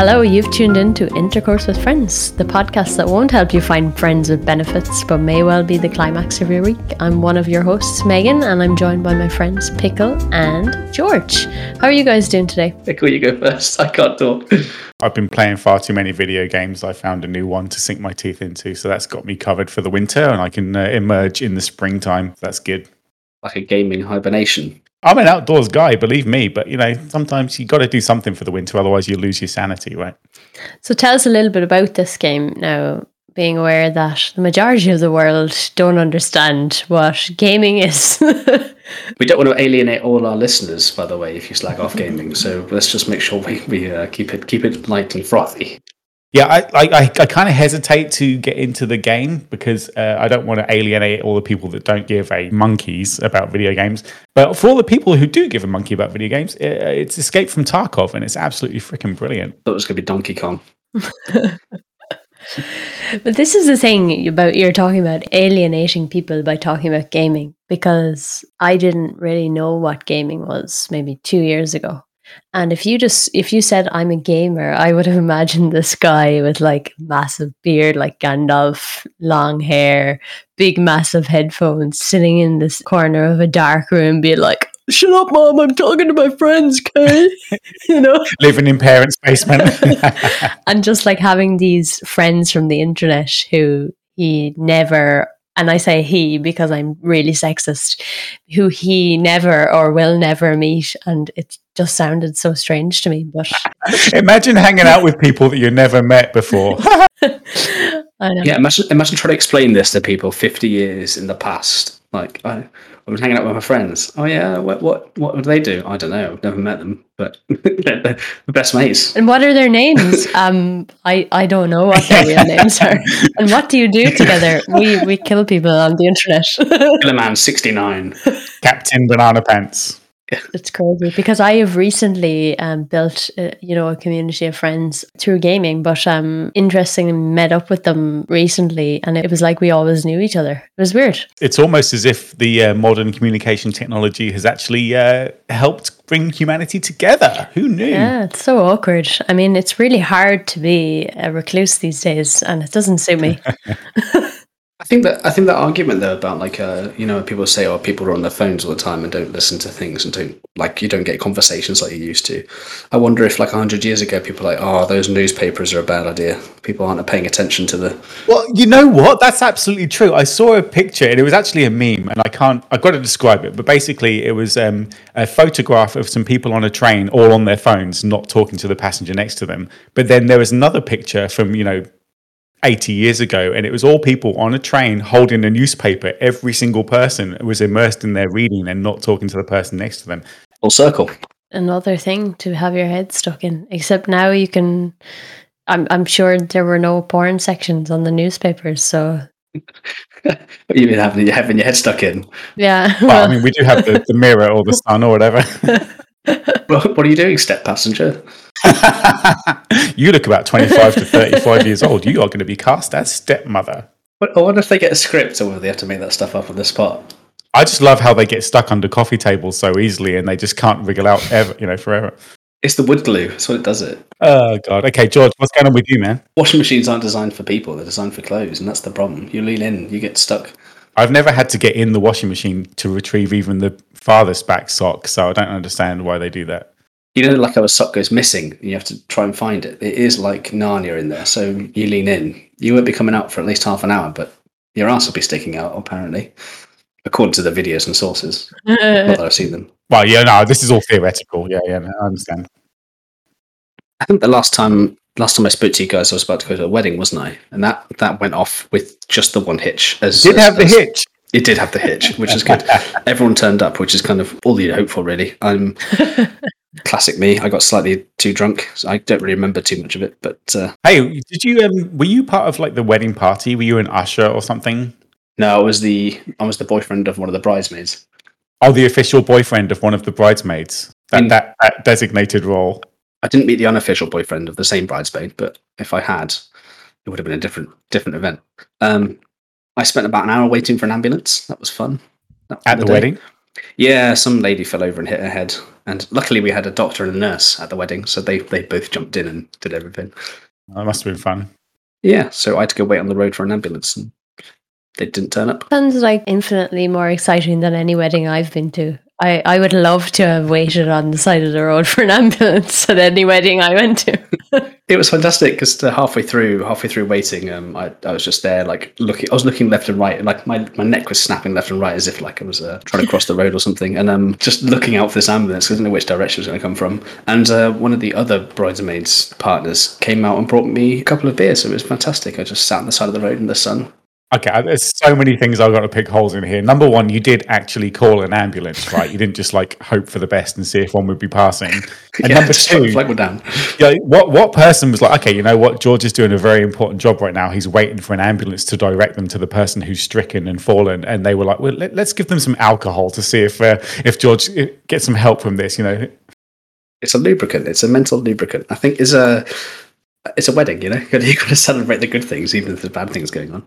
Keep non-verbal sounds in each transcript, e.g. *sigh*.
Hello, you've tuned in to Intercourse with Friends, the podcast that won't help you find friends with benefits, but may well be the climax of your week. I'm one of your hosts, Megan, and I'm joined by my friends Pickle and George. How are you guys doing today? Pickle, you go first. I can't talk. *laughs* I've been playing far too many video games. I found a new one to sink my teeth into, so that's got me covered for the winter, and I can uh, emerge in the springtime. That's good. Like a gaming hibernation. I'm an outdoors guy, believe me, but you know, sometimes you got to do something for the winter, otherwise you lose your sanity, right? So tell us a little bit about this game now, being aware that the majority of the world don't understand what gaming is. *laughs* we don't want to alienate all our listeners, by the way, if you slag off gaming. So let's just make sure we, we uh, keep it keep it light and frothy. Yeah, I I, I kind of hesitate to get into the game because uh, I don't want to alienate all the people that don't give a monkeys about video games. But for all the people who do give a monkey about video games, uh, it's Escape from Tarkov, and it's absolutely freaking brilliant. Thought it was going to be Donkey Kong. *laughs* but this is the thing about you're talking about alienating people by talking about gaming because I didn't really know what gaming was maybe two years ago. And if you just if you said I'm a gamer, I would have imagined this guy with like massive beard like Gandalf, long hair, big massive headphones, sitting in this corner of a dark room, being like, "Shut up, mom! I'm talking to my friends, okay?" *laughs* you know, living in parents' basement, *laughs* and just like having these friends from the internet who he never and I say he because I'm really sexist, who he never or will never meet. And it just sounded so strange to me. But *laughs* imagine hanging out with people that you never met before. *laughs* Yeah, imagine, imagine trying to explain this to people 50 years in the past. Like, I, I was hanging out with my friends. Oh yeah, what what what would they do? I don't know. I've never met them, but *laughs* they're the best mates. And what are their names? *laughs* um, I I don't know what their real names are. And what do you do together? We we kill people on the internet. Killer Man sixty nine. *laughs* Captain Banana Pants. *laughs* It's crazy because I have recently um, built, uh, you know, a community of friends through gaming, but um, interestingly met up with them recently, and it was like we always knew each other. It was weird. It's almost as if the uh, modern communication technology has actually uh, helped bring humanity together. Who knew? Yeah, it's so awkward. I mean, it's really hard to be a recluse these days, and it doesn't suit me. *laughs* I think that I think that argument though about like uh you know people say oh people are on their phones all the time and don't listen to things and don't like you don't get conversations like you used to. I wonder if like hundred years ago people were like oh those newspapers are a bad idea. People aren't paying attention to the. Well, you know what? That's absolutely true. I saw a picture and it was actually a meme and I can't I've got to describe it, but basically it was um, a photograph of some people on a train all on their phones, not talking to the passenger next to them. But then there was another picture from you know 80 years ago and it was all people on a train holding a newspaper. Every single person was immersed in their reading and not talking to the person next to them. Full circle. Another thing to have your head stuck in except now you can i'm, I'm sure there were no porn sections on the newspapers so. *laughs* You mean having, having your head stuck in? Yeah. Well, i mean we do have the, the mirror or the sun or whatever. *laughs* *laughs* What are you doing step passenger *laughs* you look about 25 to 35 years old. You are going to be cast as stepmother. I wonder if they get a script or whether they have to make that stuff up on the spot. I just love how they get stuck under coffee tables so easily and they just can't wriggle out ever, you know, forever. It's the wood glue. That's what it does it. Oh god. Okay, George, what's going on with you, man? Washing machines aren't designed for people; they're designed for clothes, and that's the problem. You lean in, you get stuck. I've never had to get in the washing machine to retrieve even the farthest back sock, so I don't understand why they do that you know, like how a sock goes missing, you have to try and find it. It is like Narnia in there. So you lean in. You won't be coming out for at least half an hour, but your ass will be sticking out, apparently, according to the videos and sources. Not that I've seen them. *laughs* Well, yeah, no, this is all theoretical. Yeah, yeah, I understand. I think the last time last time I spoke to you guys, I was about to go to a wedding, wasn't I? And that that went off with just the one hitch. As did as, have the as, hitch. It did have the hitch, which is good. *laughs* Everyone turned up, which is kind of all you hope for, really. I'm *laughs* classic me. I got slightly too drunk. So I don't really remember too much of it. But uh, hey, did you? Um, were you part of like the wedding party? Were you an usher or something? No, I was the I was the boyfriend of one of the bridesmaids. Oh, the official boyfriend of one of the bridesmaids. That, In, that, that designated role. I didn't meet the unofficial boyfriend of the same bridesmaid, but if I had, it would have been a different different event. Um, I spent about an hour waiting for an ambulance. That was fun. At the, the wedding? Yeah, some lady fell over and hit her head, And luckily, we had a doctor and a nurse at the wedding, so they they both jumped in and did everything. That must have been fun. Yeah, so I had to go wait on the road for an ambulance, and they didn't turn up. Sounds like infinitely more exciting than any wedding I've been to. I, I would love to have waited on the side of the road for an ambulance *laughs* at any wedding I went to. *laughs* It was fantastic because halfway through, halfway through waiting, um, I, I was just there, like looking. I was looking left and right, and like my, my neck was snapping left and right as if like I was uh, trying to cross the road or something, and um, just looking out for this ambulance. 'cause I didn't know which direction it was going to come from. And uh, one of the other bridesmaids partners came out and brought me a couple of beers. So it was fantastic. I just sat on the side of the road in the sun. Okay, there's so many things I've got to pick holes in here. Number one, you did actually call an ambulance, right? You didn't just like hope for the best and see if one would be passing. And *laughs* yeah, number just put the two, flag went down. yeah, what what person was like, okay, you know what, George is doing a very important job right now. He's waiting for an ambulance to direct them to the person who's stricken and fallen, and they were like, well, let, us give them some alcohol to see if uh, if George uh, gets some help from this. You know, It's a lubricant. It's a mental lubricant. I think is a. It's a wedding, you know. *laughs* You've got to celebrate the good things, even if there's bad things going on.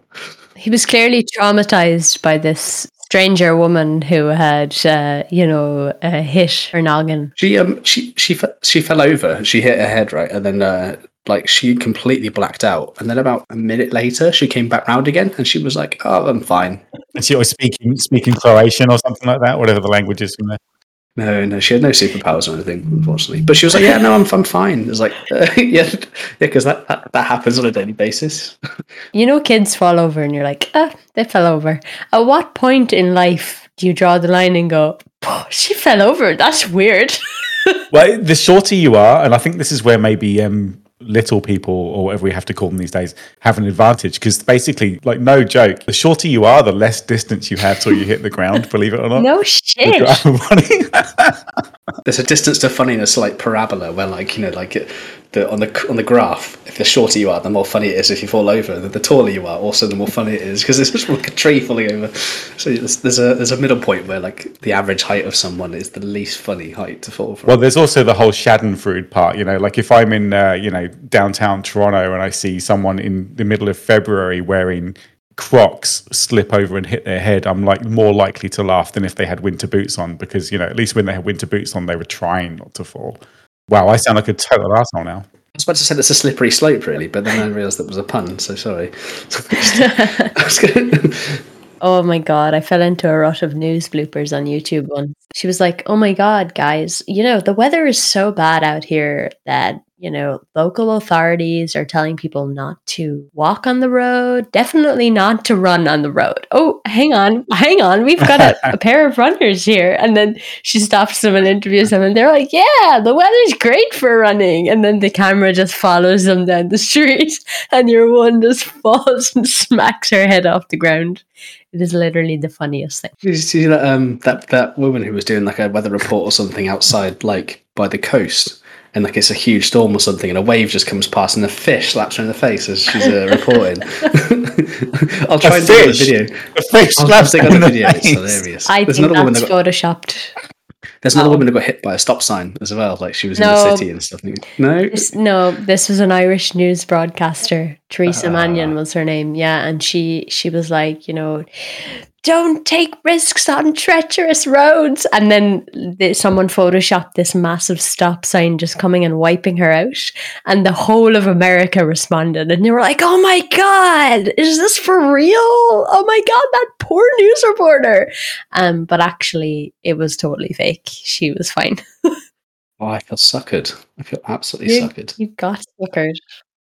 He was clearly traumatized by this stranger woman who had, uh, you know, uh, hit her noggin. She um she she fe- she fell over. She hit her head right, and then uh, like she completely blacked out. And then about a minute later, she came back round again, and she was like, "Oh, I'm fine." and she was speaking speaking Croatian or something like that, whatever the language is from there. No, no, she had no superpowers or anything, unfortunately. But she was like, "Yeah, no, I'm I'm fine." It's like, uh, *laughs* yeah, yeah, because that, that that happens on a daily basis. *laughs* You know, kids fall over and you're like, ah, they fell over. At what point in life do you draw the line and go, "Oh, she fell over? That's weird. *laughs* Well, the shorter you are, and I think this is where maybe um, little people or whatever we have to call them these days have an advantage because basically, like no joke, the shorter you are, the less distance you have till you hit the ground. Believe it or not. no shit. *laughs* There's a distance to funniness like parabola, where like you know, like it, the on the on the graph, if the shorter you are, the more funny it is. If you fall over, the, the taller you are, also the more funny it is because it's just like a tree falling over. So there's, there's a there's a middle point where like the average height of someone is the least funny height to fall from. Well, there's also the whole Schadenfreude part. You know, like if I'm in, uh, you know, downtown Toronto and I see someone in the middle of February wearing Crocs slip over and hit their head, I'm like more likely to laugh than if they had winter boots on because you know at least when they had winter boots on, they were trying not to fall. Wow, I sound like a total asshole now. I was about to say it's a slippery slope, really, but then I realised that was a pun. So sorry. *laughs* I was gonna- Oh my god, I fell into a rut of news bloopers on YouTube once. She was like, "Oh my god, guys, you know, the weather is so bad out here that, you know, local authorities are telling people not to walk on the road, definitely not to run on the road. Oh, hang on, hang on, we've got a, *laughs* a pair of runners here." And then she stops them and interviews them and they're like, "Yeah, the weather's great for running." And then the camera just follows them down the *laughs* street and your one just *laughs* falls and smacks her head off the ground. It is literally the funniest thing. Did you see that um that that woman who was doing like a weather report or something outside, like by the coast, and like it's a huge storm or something, and a wave just comes past, and a fish slaps her in the face as she's uh, reporting. *laughs* I'll try A and dig up the video. The fish I'll slaps her in the the video. It's face. hilarious. I There's think another woman that's that got, photoshopped. there's another Oh. woman that got hit by a stop sign as well. Like she was in the city and stuff. No, This, no, this was an Irish news broadcaster. Teresa Ah. Mannion was her name. Yeah, and she she was like, you know, don't take risks on treacherous roads. And then th- someone photoshopped this massive stop sign just coming and wiping her out, and the whole of America responded, and they were like, "Oh my god, is this for real? Oh my god, that poor news reporter." Um, but actually, it was totally fake. She was fine. *laughs* oh, I feel suckered. I feel absolutely You, suckered. you got suckered.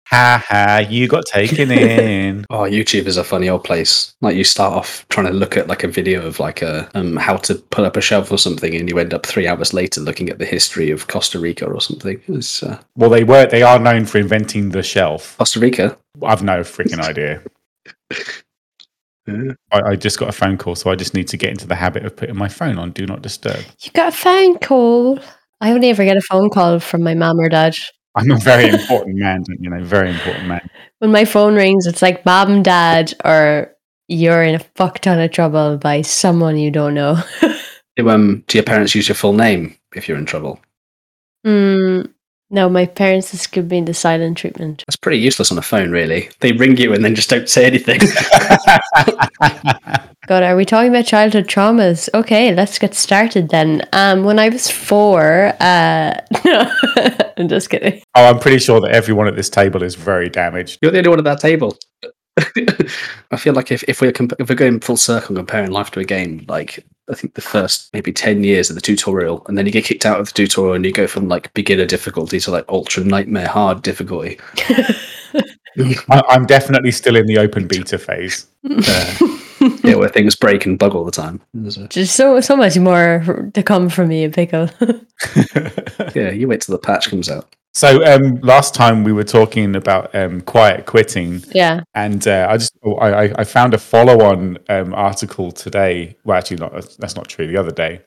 Ha ha! You got taken *laughs* in. Oh, YouTube is a funny old place. Like you start off trying to look at like a video of like a um how to put up a shelf or something, and you end up three hours later looking at the history of Costa Rica or something. It's uh, well, they were. They are known for inventing the shelf. Costa Rica. I've no freaking idea. Yeah. *laughs* I, I just got a phone call, so I just need to get into the habit of putting my phone on do not disturb. You got a phone call. I only ever get a phone call from my mom or dad. I'm a very important man, you know, very important man. When my phone rings, it's like mom, dad, or you're in a fuck ton of trouble by someone you don't know. *laughs* Do um do your parents use your full name if you're in trouble? mm, no, my parents just give me the silent treatment. That's pretty useless on a phone, really. They ring you and then just don't say anything. *laughs* God, are we talking about childhood traumas? Okay, let's get started then. Um, when I was four, uh, no, *laughs* I'm just kidding. Oh, I'm pretty sure that everyone at this table is very damaged. You're the only one at that table. *laughs* I feel like if, if we're comp- if we're going full circle comparing life to a game, like I think the first maybe ten years of the tutorial, and then you get kicked out of the tutorial, and you go from like beginner difficulty to like ultra nightmare hard difficulty. *laughs* I, I'm definitely still in the open beta phase. Uh, yeah, where things break and bug all the time. There's so so much more to come from me, Pickle. *laughs* yeah, you wait till the patch comes out. So um, last time we were talking about um, quiet quitting, yeah. and uh, I just I, I- I found a follow-on um, article today. Well, actually, not that's not true. The other day,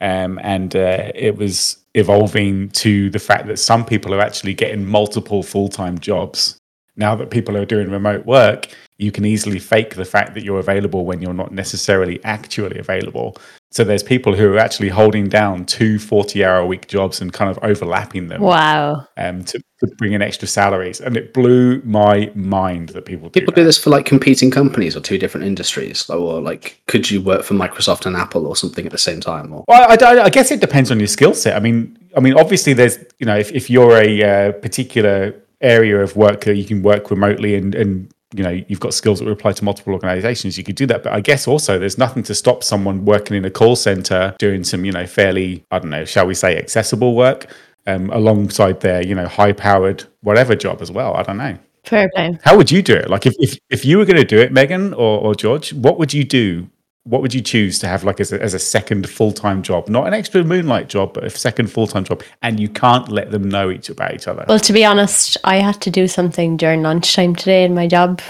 um, and uh, it was evolving to the fact that some people are actually getting multiple full-time jobs now that people are doing remote work. You can easily fake the fact that you're available when you're not necessarily actually available. So there's people who are actually holding down two 40 hour a week jobs and kind of overlapping them Wow. um, to, to bring in extra salaries. And it blew my mind that people do People that. do this for like competing companies or two different industries, or like could you work for Microsoft and Apple or something at the same time? Or Well, I, I- I guess it depends on your skill set. I mean, I mean, obviously, there's you know, if, if you're a uh, particular area of work that you can work remotely and and you know you've got skills that would apply to multiple organizations, you could do that. But I guess also there's nothing to stop someone working in a call center doing some you know fairly I don't know, shall we say, accessible work um, alongside their you know high powered whatever job as well. I don't know. Fair play. How would you do it? Like if if, if you were going to do it, Megan or, or George, what would you do? What would you choose to have like as a, as a second full time job, not an extra moonlight job, but a second full time job, and you can't let them know each about each other? Well, to be honest, I had to do something during lunchtime today in my job,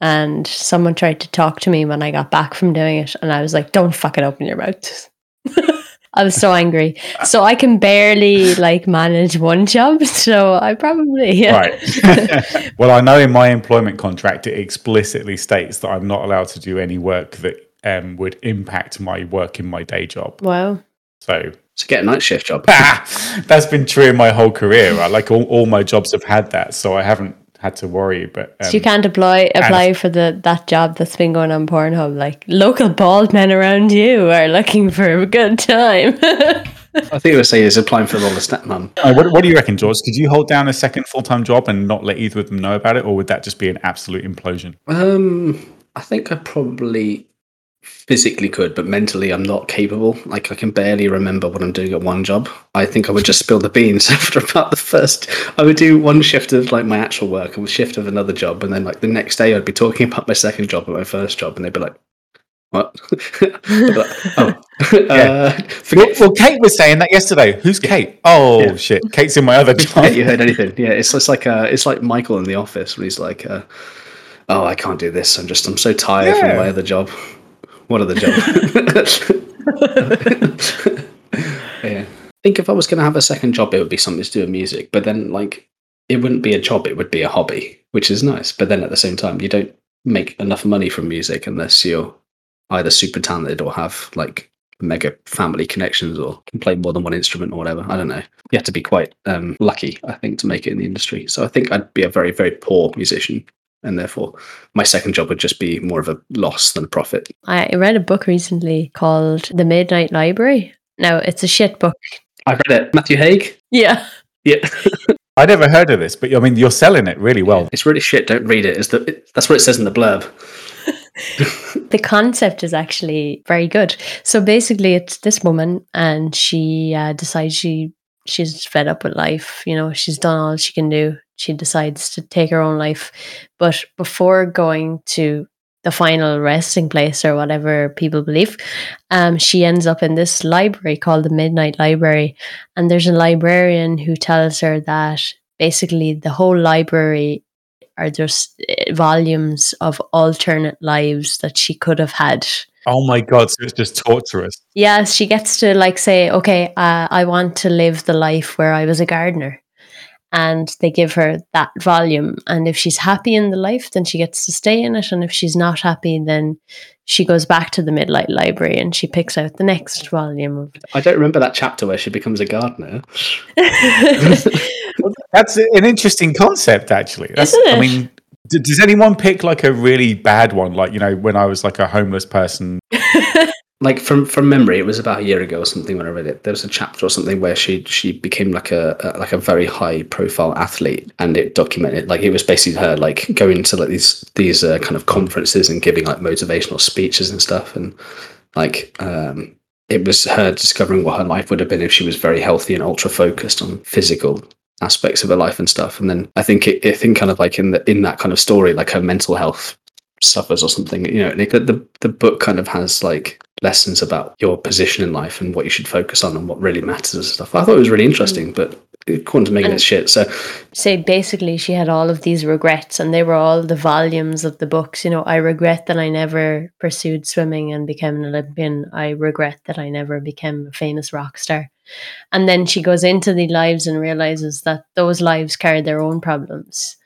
and someone tried to talk to me when I got back from doing it, and I was like, "Don't fuck it open your mouth." *laughs* I was so angry. So I can barely like manage one job. *laughs* So I probably yeah. Right. *laughs* well, I know in my employment contract it explicitly states that I'm not allowed to do any work that um, would impact my work in my day job. Wow. So to get a night shift job. *laughs* that's been true in my whole career. Right? Like all, all my jobs have had that, so I haven't had to worry. But um, so you can't apply apply for the that job that's been going on Pornhub. Like local bald men around you are looking for a good time. *laughs* I think it was saying is applying for the role of stepmom. Uh, what, what do you reckon, George? Could you hold down a second full time job and not let either of them know about it, or would that just be an absolute implosion? Um, I think I probably physically could, but mentally I'm not capable. Like I can barely remember what I'm doing at one job. I think I would just spill the beans *laughs* after about the first. I would do one shift of like my actual work and a shift of another job, and then like the next day I'd be talking about my second job and my first job, and they'd be like, "What?" *laughs* Like, oh, *laughs* uh, forget. Well, Kate was saying that yesterday. Who's Kate? Oh Yeah. shit, Kate's in my other job. You heard anything? Yeah, it's just like uh, it's like Michael in the office when he's like, uh, "Oh, I can't do this. I'm just I'm so tired Yeah. from my other job. What are the *laughs* job?" *laughs* yeah, I think if I was going to have a second job, it would be something to do with music. But then, like, it wouldn't be a job; it would be a hobby, which is nice. But then at the same time, you don't make enough money from music unless you're either super talented or have like mega family connections or can play more than one instrument or whatever. I don't know. You have to be quite um, lucky, I think, to make it in the industry. So I think I'd be a very, very poor musician. And therefore, my second job would just be more of a loss than a profit. I read a book recently called The Midnight Library. Now it's a shit book. I've read it. Matthew Haig. Yeah. Yeah, *laughs* I never heard of this, but I mean, you're selling it really well. it's really shit. Don't read it. Is the it, that's what it says in the blurb. *laughs* the concept is actually very good. So basically, it's this woman, and she uh, decides she she's fed up with life. You know, she's done all she can do. She decides to take her own life, but before going to the final resting place or whatever people believe, um, she ends up in this library called the Midnight Library, and there's a librarian who tells her that basically the whole library are just eh, volumes of alternate lives that she could have had. Oh my god! So it's just torturous. Yes, she gets to like say, okay, uh, I want to live the life where I was a gardener. And they give her that volume. And if she's happy in the life, then she gets to stay in it. And if she's not happy, then she goes back to the Midnight Library and she picks out the next volume of I don't remember that chapter where she becomes a gardener. *laughs* That's an interesting concept, actually. That's, Isn't I mean, D- does anyone pick like a really bad one? Like you know, when I was like a homeless person. *laughs* like from from memory, it was about a year ago or something when I read it. There was a chapter or something where she she became like a, a like a very high profile athlete, and it documented like it was basically her like going to like these these uh, kind of conferences and giving like motivational speeches and stuff, and like um, it was her discovering what her life would have been if she was very healthy and ultra focused on physical aspects of her life and stuff. And then I think it, I think kind of like in the in that kind of story, like her mental health suffers or something. You know, the the book kind of has like lessons about your position in life and what you should focus on and what really matters and stuff. I thought it was really mm. interesting, but according to Megan, And- it's shit. So say basically she had all of these regrets and they were all the volumes of the books you know i regret that i never pursued swimming and became an olympian i regret that i never became a famous rock star and then she goes into the lives and realizes that those lives carry their own problems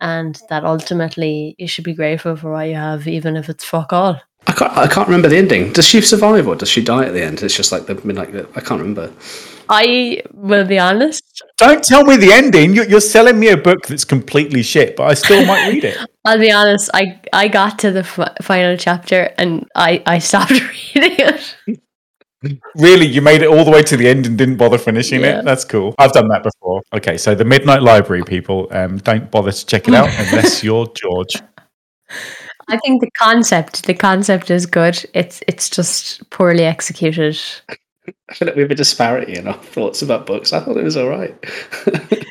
and that ultimately you should be grateful for what you have even if it's fuck all I can't I can't remember the ending. Does she survive or does she die at the end? It's just like the like I can't remember. i will be honest Don't tell me the ending. You're, you're selling me a book that's completely shit, but I still might read it. *laughs* i'll be honest i i got to the f- final chapter and i i stopped *laughs* reading it Really, you made it all the way to the end and didn't bother finishing Yeah. it? That's cool. I've done that before. Okay, so the Midnight Library people, um, don't bother to check it out *laughs* unless you're George. I think the concept, the concept is good. It's it's just poorly executed. *laughs* I feel like we have a disparity in our *laughs* thoughts about books. I thought it was all right. *laughs*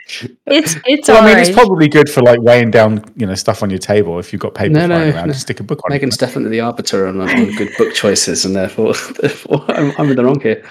It's it's Well, I mean, alright. it's probably good for like weighing down, you know, stuff on your table. If you've got paper No, flying no, around, no. just stick a book on Megan's it. definitely the arbiter on, on good book choices, and therefore, therefore I'm, I'm in the wrong here.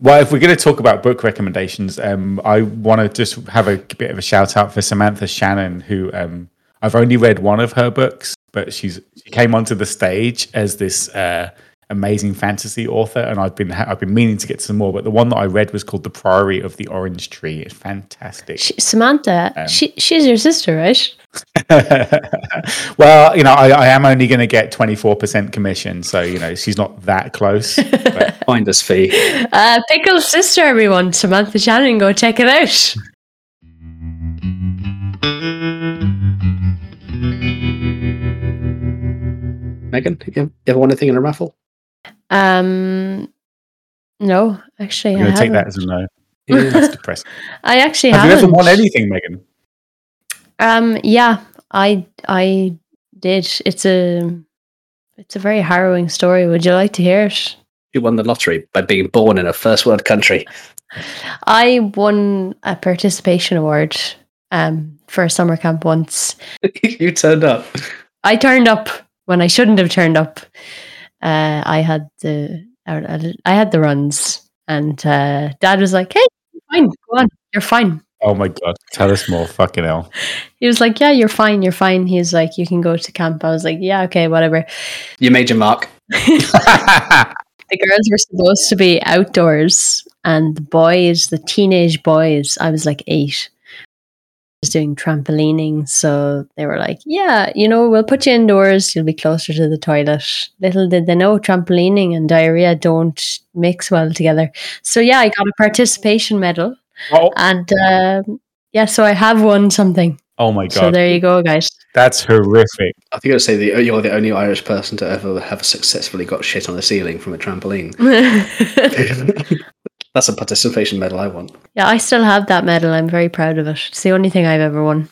Well, if we're going to talk about book recommendations, um, I want to just have a bit of a shout out for Samantha Shannon, who um, I've only read one of her books, but she's she came onto the stage as this uh, amazing fantasy author, and I've been I've been meaning to get some more. But the one that I read was called The Priory of the Orange Tree. It's fantastic. She, Samantha, Um, she she's your sister, right? *laughs* well, you know, I, I am only going to get twenty four percent commission, so you know she's not that close. But *laughs* Finder's fee. Uh, Pickle's sister, everyone. Samantha Shannon, go check it out. Megan, you ever won anything in a raffle? Um, no, actually, I'm I going to take that as a no. Yeah. That's depressing. *laughs* I actually Have you haven't. ever won anything, Megan? Um, yeah, I I did. It's a it's a very harrowing story. Would you like to hear it? You won the lottery by being born in a first world country. I won a participation award um, for a summer camp once. *laughs* you turned up. I turned up when I shouldn't have turned up. Uh, I had the I I had the runs, and uh, Dad was like, "Hey, you're fine, go on, you're fine." Oh my god, tell us more. Fucking hell. He was like, "Yeah, you're fine, you're fine." He's like, "You can go to camp." I was like, "Yeah, okay, whatever." You made your mark. *laughs* *laughs* the girls were supposed to be outdoors and the boys the teenage boys i was like eight was doing trampolining so they were like yeah you know we'll put you indoors. You'll be closer to the toilet. Little did they know trampolining and diarrhea don't mix well together. So yeah i got a participation medal. Oh, and um, yeah so i have won something. Oh my god, so there you go guys. That's horrific. I think I'd say that you're the only Irish person to ever have successfully got shit on the ceiling from a trampoline. *laughs* *laughs* That's a participation medal I want. yeah i still have that medal i'm very proud of it it's the only thing i've ever won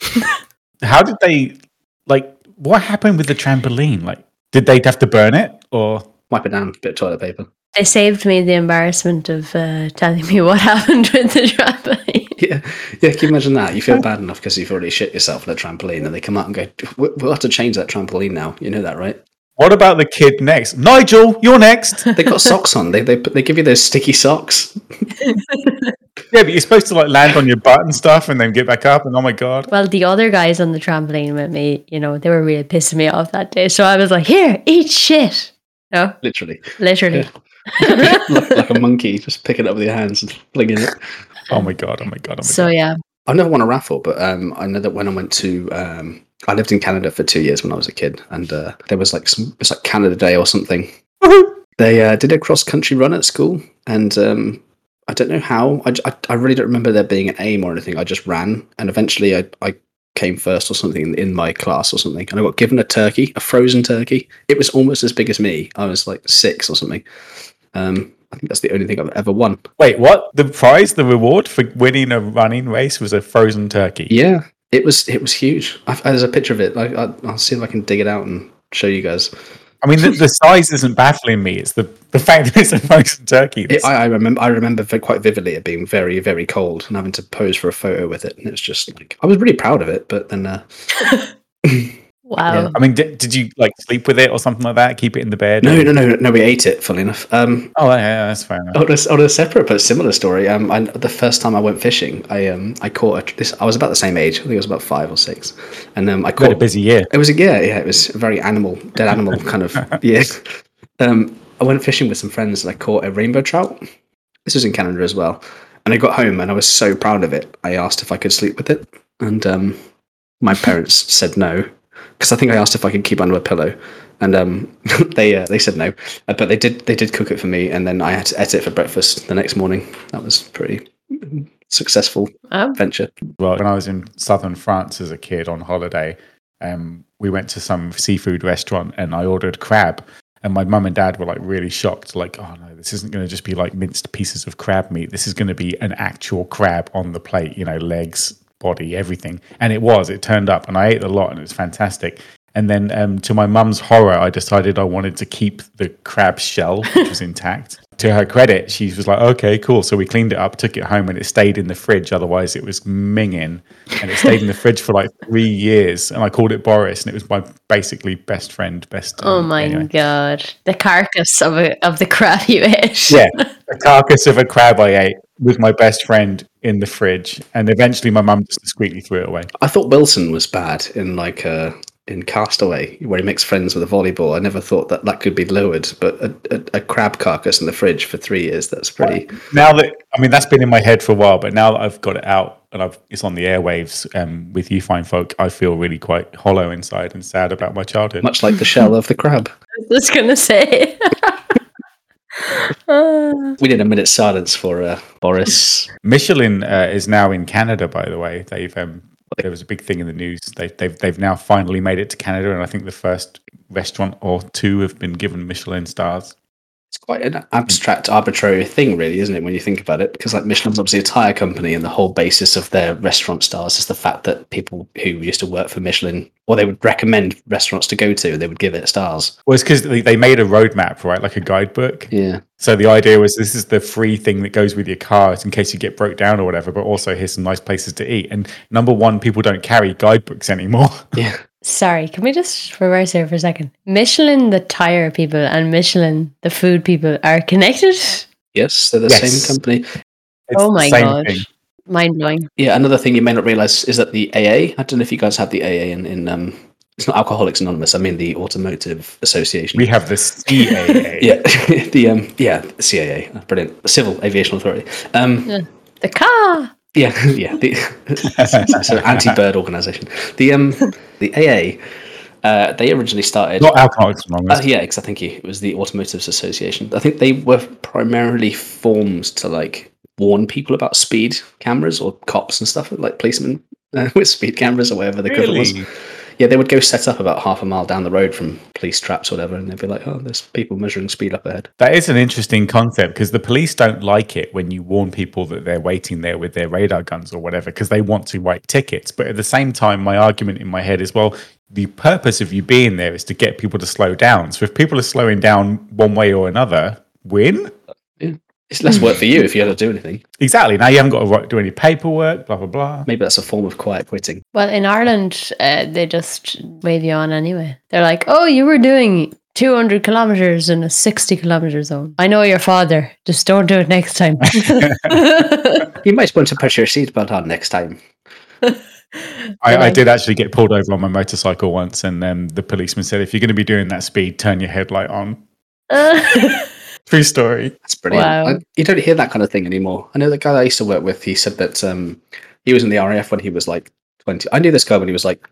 *laughs* How did they like? What happened with the trampoline? Like, did they have to burn it or? Wipe it down, with a bit of toilet paper. They saved me the embarrassment of uh, telling me *laughs* what happened with the trampoline. *laughs* Yeah, yeah. Can you imagine that? You feel bad enough because you've already shit yourself on a trampoline, and they come out and go, "We'll have to change that trampoline now." You know that, right? What about the kid next? Nigel, you're next. They got socks on. They they they give you those sticky socks. yeah, but you're supposed to like land on your butt and stuff, and then get back up. And oh my god, Well, the other guys on the trampoline with me, you know, they were really pissing me off that day. So I was like, here, eat shit. No, Literally, literally. *laughs* like, like a monkey, just picking it up with your hands and flinging it. oh my god, oh my god, oh my so god. yeah. I've never won a raffle, but um, I know that when I went to, um, I lived in Canada for two years when I was a kid, and uh, there was like some, it's like Canada Day or something. *laughs* They uh, did a cross country run at school, and um, I don't know how. I I really don't remember there being an aim or anything. I just ran, and eventually I, I came first or something in my class or something, and I got given a turkey, a frozen turkey. It was almost as big as me. I was like six or something. Um, I think that's the only thing I've ever won. Wait, what? The prize, the reward for winning a running race was a frozen turkey. Yeah, it was it was huge. I've, there's a picture of it. Like, I, I'll see if I can dig it out and show you guys. I mean, the, the size isn't baffling me. It's the, the fact that it's a frozen turkey. It, I, I remember I remember quite vividly it being very very cold and having to pose for a photo with it, and it was just like I was really proud of it. But then uh, *laughs* Wow. Yeah. I mean, did, did you like sleep with it or something like that? Keep it in the bed? no or- no no no we ate it. Funnily enough. Um, Oh, yeah, that's fair enough. on a, on a separate but similar story, um, I, the first time I went fishing, I um I caught a, this. I was about the same age. I think I was about five or six, and um I caught a busy year. It was a year. yeah. It was a very animal, dead animal *laughs* kind of year. Um, I went fishing with some friends and I caught a rainbow trout. This was in Canada as well, and I got home and I was so proud of it. I asked if I could sleep with it, and um, my parents said no because I think I asked if I could keep under a pillow, and um, *laughs* they uh, they said no. Uh, but they did they did cook it for me, and then I had to eat it for breakfast the next morning. That was pretty successful Oh, venture. Well, when I was in southern France as a kid on holiday, um, we went to some seafood restaurant and I ordered crab. And my mum and dad were like really shocked, like, oh no, this isn't going to just be like minced pieces of crab meat. This is going to be an actual crab on the plate, you know, legs, body, everything. And it was, it turned up and I ate a lot and it was fantastic. And then um, to my mum's horror, I decided I wanted to keep the crab shell, which was *laughs* intact. To her credit, she was like, okay, cool. So we cleaned it up, took it home, and it stayed in the fridge. Otherwise, it was minging. And it stayed in the fridge for like *laughs* three years. And I called it Boris, and it was my basically best friend, best. oh um, my anyway. god. The carcass of a, of the crab you ate. Yeah, the carcass of a crab I ate with my best friend in the fridge. And eventually, my mum just discreetly threw it away. I thought Wilson was bad in like uh, in Castaway, where he makes friends with a volleyball. I never thought that that could be lowered, but a, a, a crab carcass in the fridge for three years—that's pretty. now that I mean that's been in my head for a while, but now that I've got it out and I've it's on the airwaves um, with you fine folk, I feel really quite hollow inside and sad about my childhood. Much like the shell of the crab. *laughs* I was gonna say. *laughs* *laughs* We did a minute's silence for uh, Boris. Michelin uh, is now in Canada, by the way. They've um, there was a big thing in the news. They, they've they've now finally made it to Canada, and I think the first restaurant or two have been given Michelin stars. It's quite an abstract, arbitrary thing, really, isn't it? When you think about it, because like Michelin's obviously a tire company, and the whole basis of their restaurant stars is the fact that people who used to work for Michelin, or they would recommend restaurants to go to, they would give it stars. Well, it's because they, they made a roadmap, right, like a guidebook. Yeah, So the idea was this is the free thing that goes with your car in case you get broke down or whatever, but also here's some nice places to eat. And number one, people don't carry guidebooks anymore. *laughs* yeah. Sorry, can we just reverse here for a second? Michelin, the tire people, and Michelin, the food people, are connected. Yes, they're the Yes. same company. It's oh my same god, thing. mind blowing. Yeah, another thing you may not realize is that the AA. I don't know if you guys have the AA in, in um, it's not Alcoholics Anonymous. I mean the Automotive Association. We have the CAA. *laughs* yeah, *laughs* the um, yeah, the CAA, brilliant, the Civil Aviation Authority. Um, The car. yeah, *laughs* yeah, the so anti-bird organisation. The um, the AA. Uh, they originally started. Not Alcoholics Anonymous. Uh, yeah, because I think it was the Automotives Association. I think they were primarily formed to like warn people about speed cameras or cops and stuff, like policemen uh, *laughs* with speed cameras or whatever the equivalent was. Yeah, they would go set up about half a mile down the road from police traps or whatever, and they'd be like, "Oh, there's people measuring speed up ahead." That is an interesting concept because the police don't like it when you warn people that they're waiting there with their radar guns or whatever because they want to write tickets. But at the same time, my argument in my head is well, the purpose of you being there is to get people to slow down. So if people are slowing down one way or another, win. It's less work for you if you had to do anything. Exactly. Now you haven't got to do any paperwork, blah, blah, blah. Maybe that's a form of quiet quitting. Well, in Ireland, uh, they just wave you on anyway. They're like, "Oh, you were doing 200 kilometers in a 60 kilometer zone. I know your father. Just don't do it next time." *laughs* You might want to put your seatbelt on next time. I, I did actually get pulled over on my motorcycle once, and um, the policeman said, if you're going to be doing that speed, turn your headlight on. *laughs* True story. That's brilliant. Wow. I- you don't hear that kind of thing anymore. I know the guy I used to work with. He said that um, he was in the RAF when he was like twenty. I knew this guy when he was like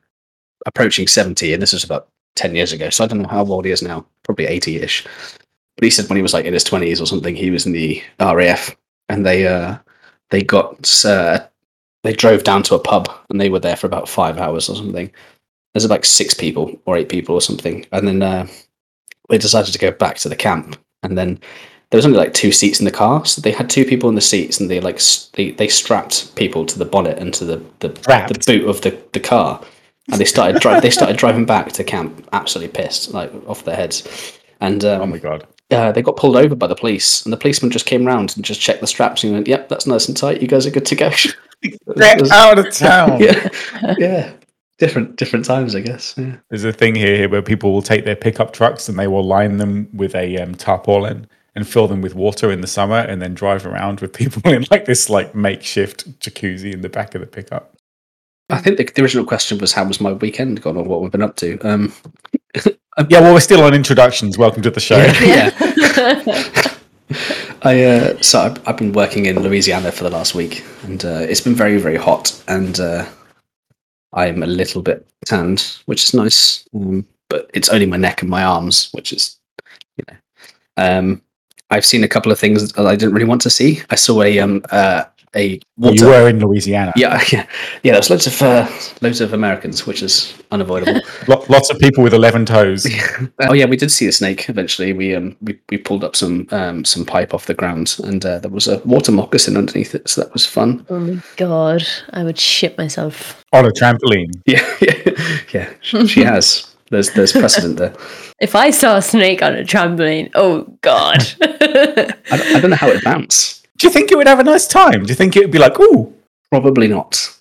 approaching seventy, and this was about ten years ago. So I don't know how old he is now. Probably eighty-ish. But he said when he was like in his twenties or something, he was in the RAF, and they uh, they got uh, they drove down to a pub and they were there for about five hours or something. There's like six people or eight people or something, and then uh, they decided to go back to the camp. And then there was only like two seats in the car, so they had two people in the seats, and they like they, they strapped people to the bonnet and to the the, the boot of the, the car, and they started dri- they started driving back to camp, absolutely pissed, like off their heads. And um, Oh my god. uh, they got pulled over by the police, and the policeman just came round and just checked the straps and went, "Yep, that's nice and tight. You guys are good to go." *laughs* Get out of town. *laughs* yeah, yeah. Different, different times, I guess. Yeah. There's a thing here where people will take their pickup trucks and they will line them with a um, tarpaulin and fill them with water in the summer, and then drive around with people *laughs* in like this like makeshift jacuzzi in the back of the pickup. I think the, the original question was, "How was my weekend gone, or what we've been up to?" Um, *laughs* Yeah, well, we're still on introductions. Welcome to the show. yeah. *laughs* I uh, so I've, I've been working in Louisiana for the last week, and uh, it's been very, very hot, and uh, I'm a little bit tanned, which is nice. Um, but it's only my neck and my arms, which is, you know. Um, I've seen a couple of things that I didn't really want to see. I saw a um uh, a water. you were in Louisiana. Yeah, *laughs* yeah, yeah. There's loads of uh, loads of Americans, which is unavoidable. *laughs* Lots of people with 11 toes. *laughs* oh yeah, we did see a snake. Eventually, we um we, we pulled up some um some pipe off the ground, and uh, there was a water moccasin underneath it, so that was fun. oh my god, I would shit myself. on a trampoline. Yeah, yeah, yeah. She, she has. There's there's precedent there. If I saw a snake on a trampoline, oh god. I, don't- I don't know how it bounced. Do you think it would have a nice time? Do you think it would be like, ooh? Probably not.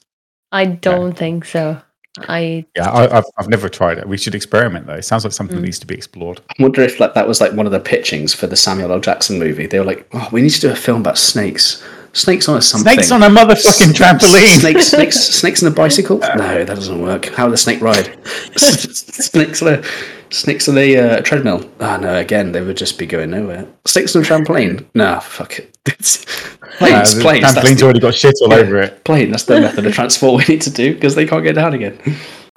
I don't think so. I Yeah, I, I've, I've never tried it. We should experiment though. It sounds like something that Mm. needs to be explored. I wonder if like that was like one of the pitchings for the Samuel L. Jackson movie. They were like, oh, we need to do a film about snakes. Snakes on a something. Snakes on a motherfucking trampoline. Snakes, *laughs* snakes, snakes on a bicycle? No, that doesn't work. How would the snake ride? *laughs* snakes on a snakes on the uh, treadmill? Ah, no. Again, they would just be going nowhere. Snakes on a trampoline? No, fuck it. *laughs* It's, Uh, planes, the planes. That's trampoline's the, already got shit all Yeah. over it. plane. That's the method of transport we need to do because they can't get down again.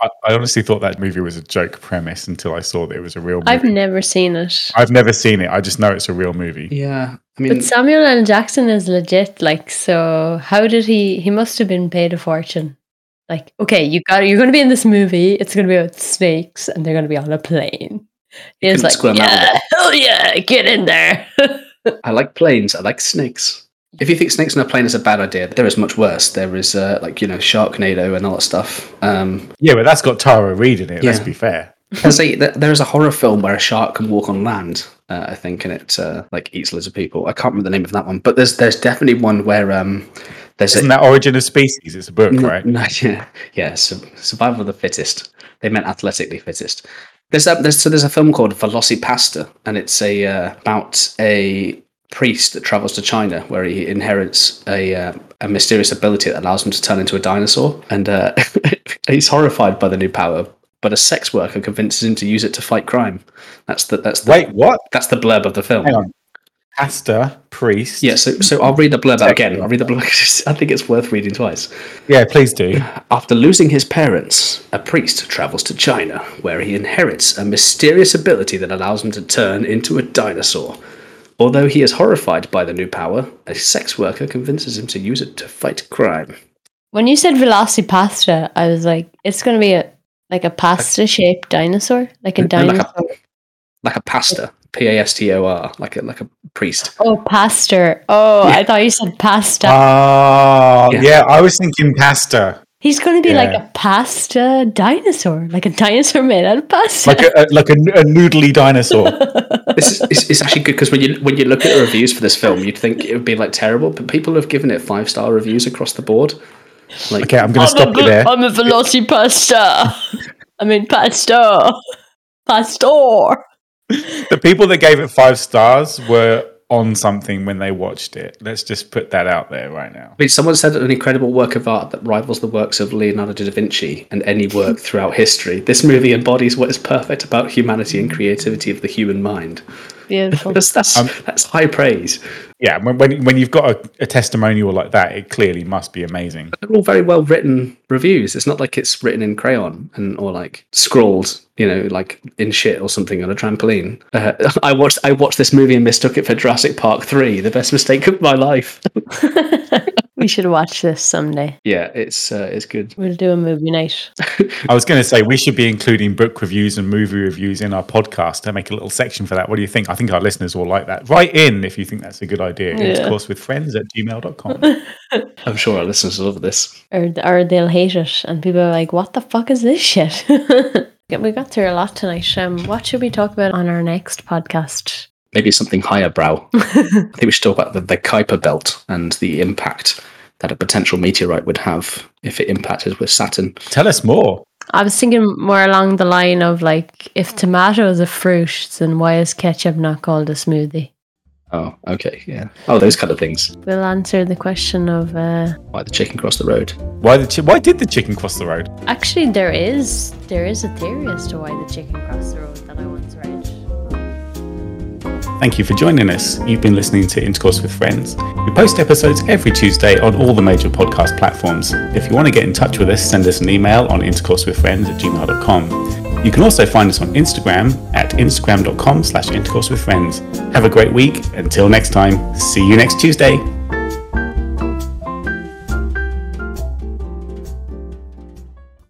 I, I honestly thought that movie was a joke premise until I saw that it was a real movie. I've never seen it. I've never seen it. I just know it's a real movie. Yeah, I mean, But Samuel L. Jackson is legit. Like, so how did he? He must have been paid a fortune. Like, okay, you got you're going to be in this movie. It's going to be about snakes, and they're going to be on a plane. He was like, squirm yeah, *laughs* hell yeah, get in there. *laughs* I like planes. I like snakes. If you think snakes on a plane is a bad idea, there is much worse. There is uh, like you know Sharknado and all that stuff. Um, Yeah, but that's got Tara Reid in it. Let's be fair. *laughs* There's a there is a horror film where a shark can walk on land. Uh, I think, and it uh, like eats loads of people. I can't remember the name of that one, but there's there's definitely one where um there's Isn't a that Origin of Species? It's a book, no, right? no, *laughs* yeah yeah su- survival of the fittest. They meant athletically fittest. There's a, there's so there's a film called Velocipasta, and it's a uh, about a priest that travels to China where he inherits a uh, a mysterious ability that allows him to turn into a dinosaur, and uh, *laughs* he's horrified by the new power. But a sex worker convinces him to use it to fight crime. That's the that's the Wait, what? that's the blurb of the film. Hang on. Pastor, priest. Yeah, so so I'll read the blurb out again. I'll read the blurb. I think it's worth reading twice. Yeah, please do. After losing his parents, a priest travels to China, where he inherits a mysterious ability that allows him to turn into a dinosaur. Although he is horrified by the new power, a sex worker convinces him to use it to fight crime. when you said Velocipasta, I was like, it's going to be a like a pasta shaped dinosaur, like a No, like a- dinosaur. Like a pastor, P A S T O R, like a like a priest. Oh, pastor. Oh, I thought you said pasta. Oh, Yeah. yeah. I was thinking pasta, He's going to be like a pasta dinosaur, like a dinosaur made out of pasta. like a, a like a, a noodly dinosaur. *laughs* This is it's, it's actually good because when you when you look at the reviews for this film, you'd think it would be like terrible, but people have given it five star reviews across the board. Like, Okay, I'm going to I'm stop a, you there. I'm a velocipasta. I mean, pastor, Pastor. *laughs* The people that gave it five stars were on something when they watched it. Let's just put that out there right now. I mean, someone said an incredible work of art that rivals the works of Leonardo da Vinci and any work throughout history. This movie embodies what is perfect about humanity and creativity of the human mind. Beautiful. *laughs* That's that's, Um, that's high praise. Yeah, when when, when you've got a, a testimonial like that, it clearly must be amazing. They're all very well written reviews. It's not like it's written in crayon and or like scrawled, you know, like in shit or something on a trampoline. Uh, *laughs* I watched I watched this movie and mistook it for Jurassic Park Three, the best mistake of my life. *laughs* We should watch this someday. Yeah, it's uh, it's good. We'll do a movie night. *laughs* I was going to say we should be including book reviews and movie reviews in our podcast to make a little section for that. What do you think? I think our listeners will like that. Write in if you think that's a good idea. Yeah. course, with friends at gmail.com. *laughs* I'm sure our listeners love this. Or, or they'll hate it, and people are like, what the fuck is this shit? *laughs* We got through a lot tonight. Um, what should we talk about on our next podcast? Maybe something higher brow. *laughs* I think we should talk about the, the Kuiper belt and the impact that a potential meteorite would have if it impacted with Saturn. Tell us more. I was thinking more along the line of like, if tomato is a fruit, then why is ketchup not called a smoothie? Oh, okay, yeah. Oh, those kind of things. We'll answer the question of. Uh, Why the chicken crossed the road? Why the chi- why did the chicken cross the road? actually, there is there is a theory as to why the chicken crossed the road Thank you for joining us. You've been listening to Intercourse with Friends. We post episodes every Tuesday on all the major podcast platforms. If you want to get in touch with us, send us an email on intercoursewithfriends at gmail.com. You can also find us on Instagram at instagram.com slash intercourse with friends. Have a great week. Until next time, see you next Tuesday.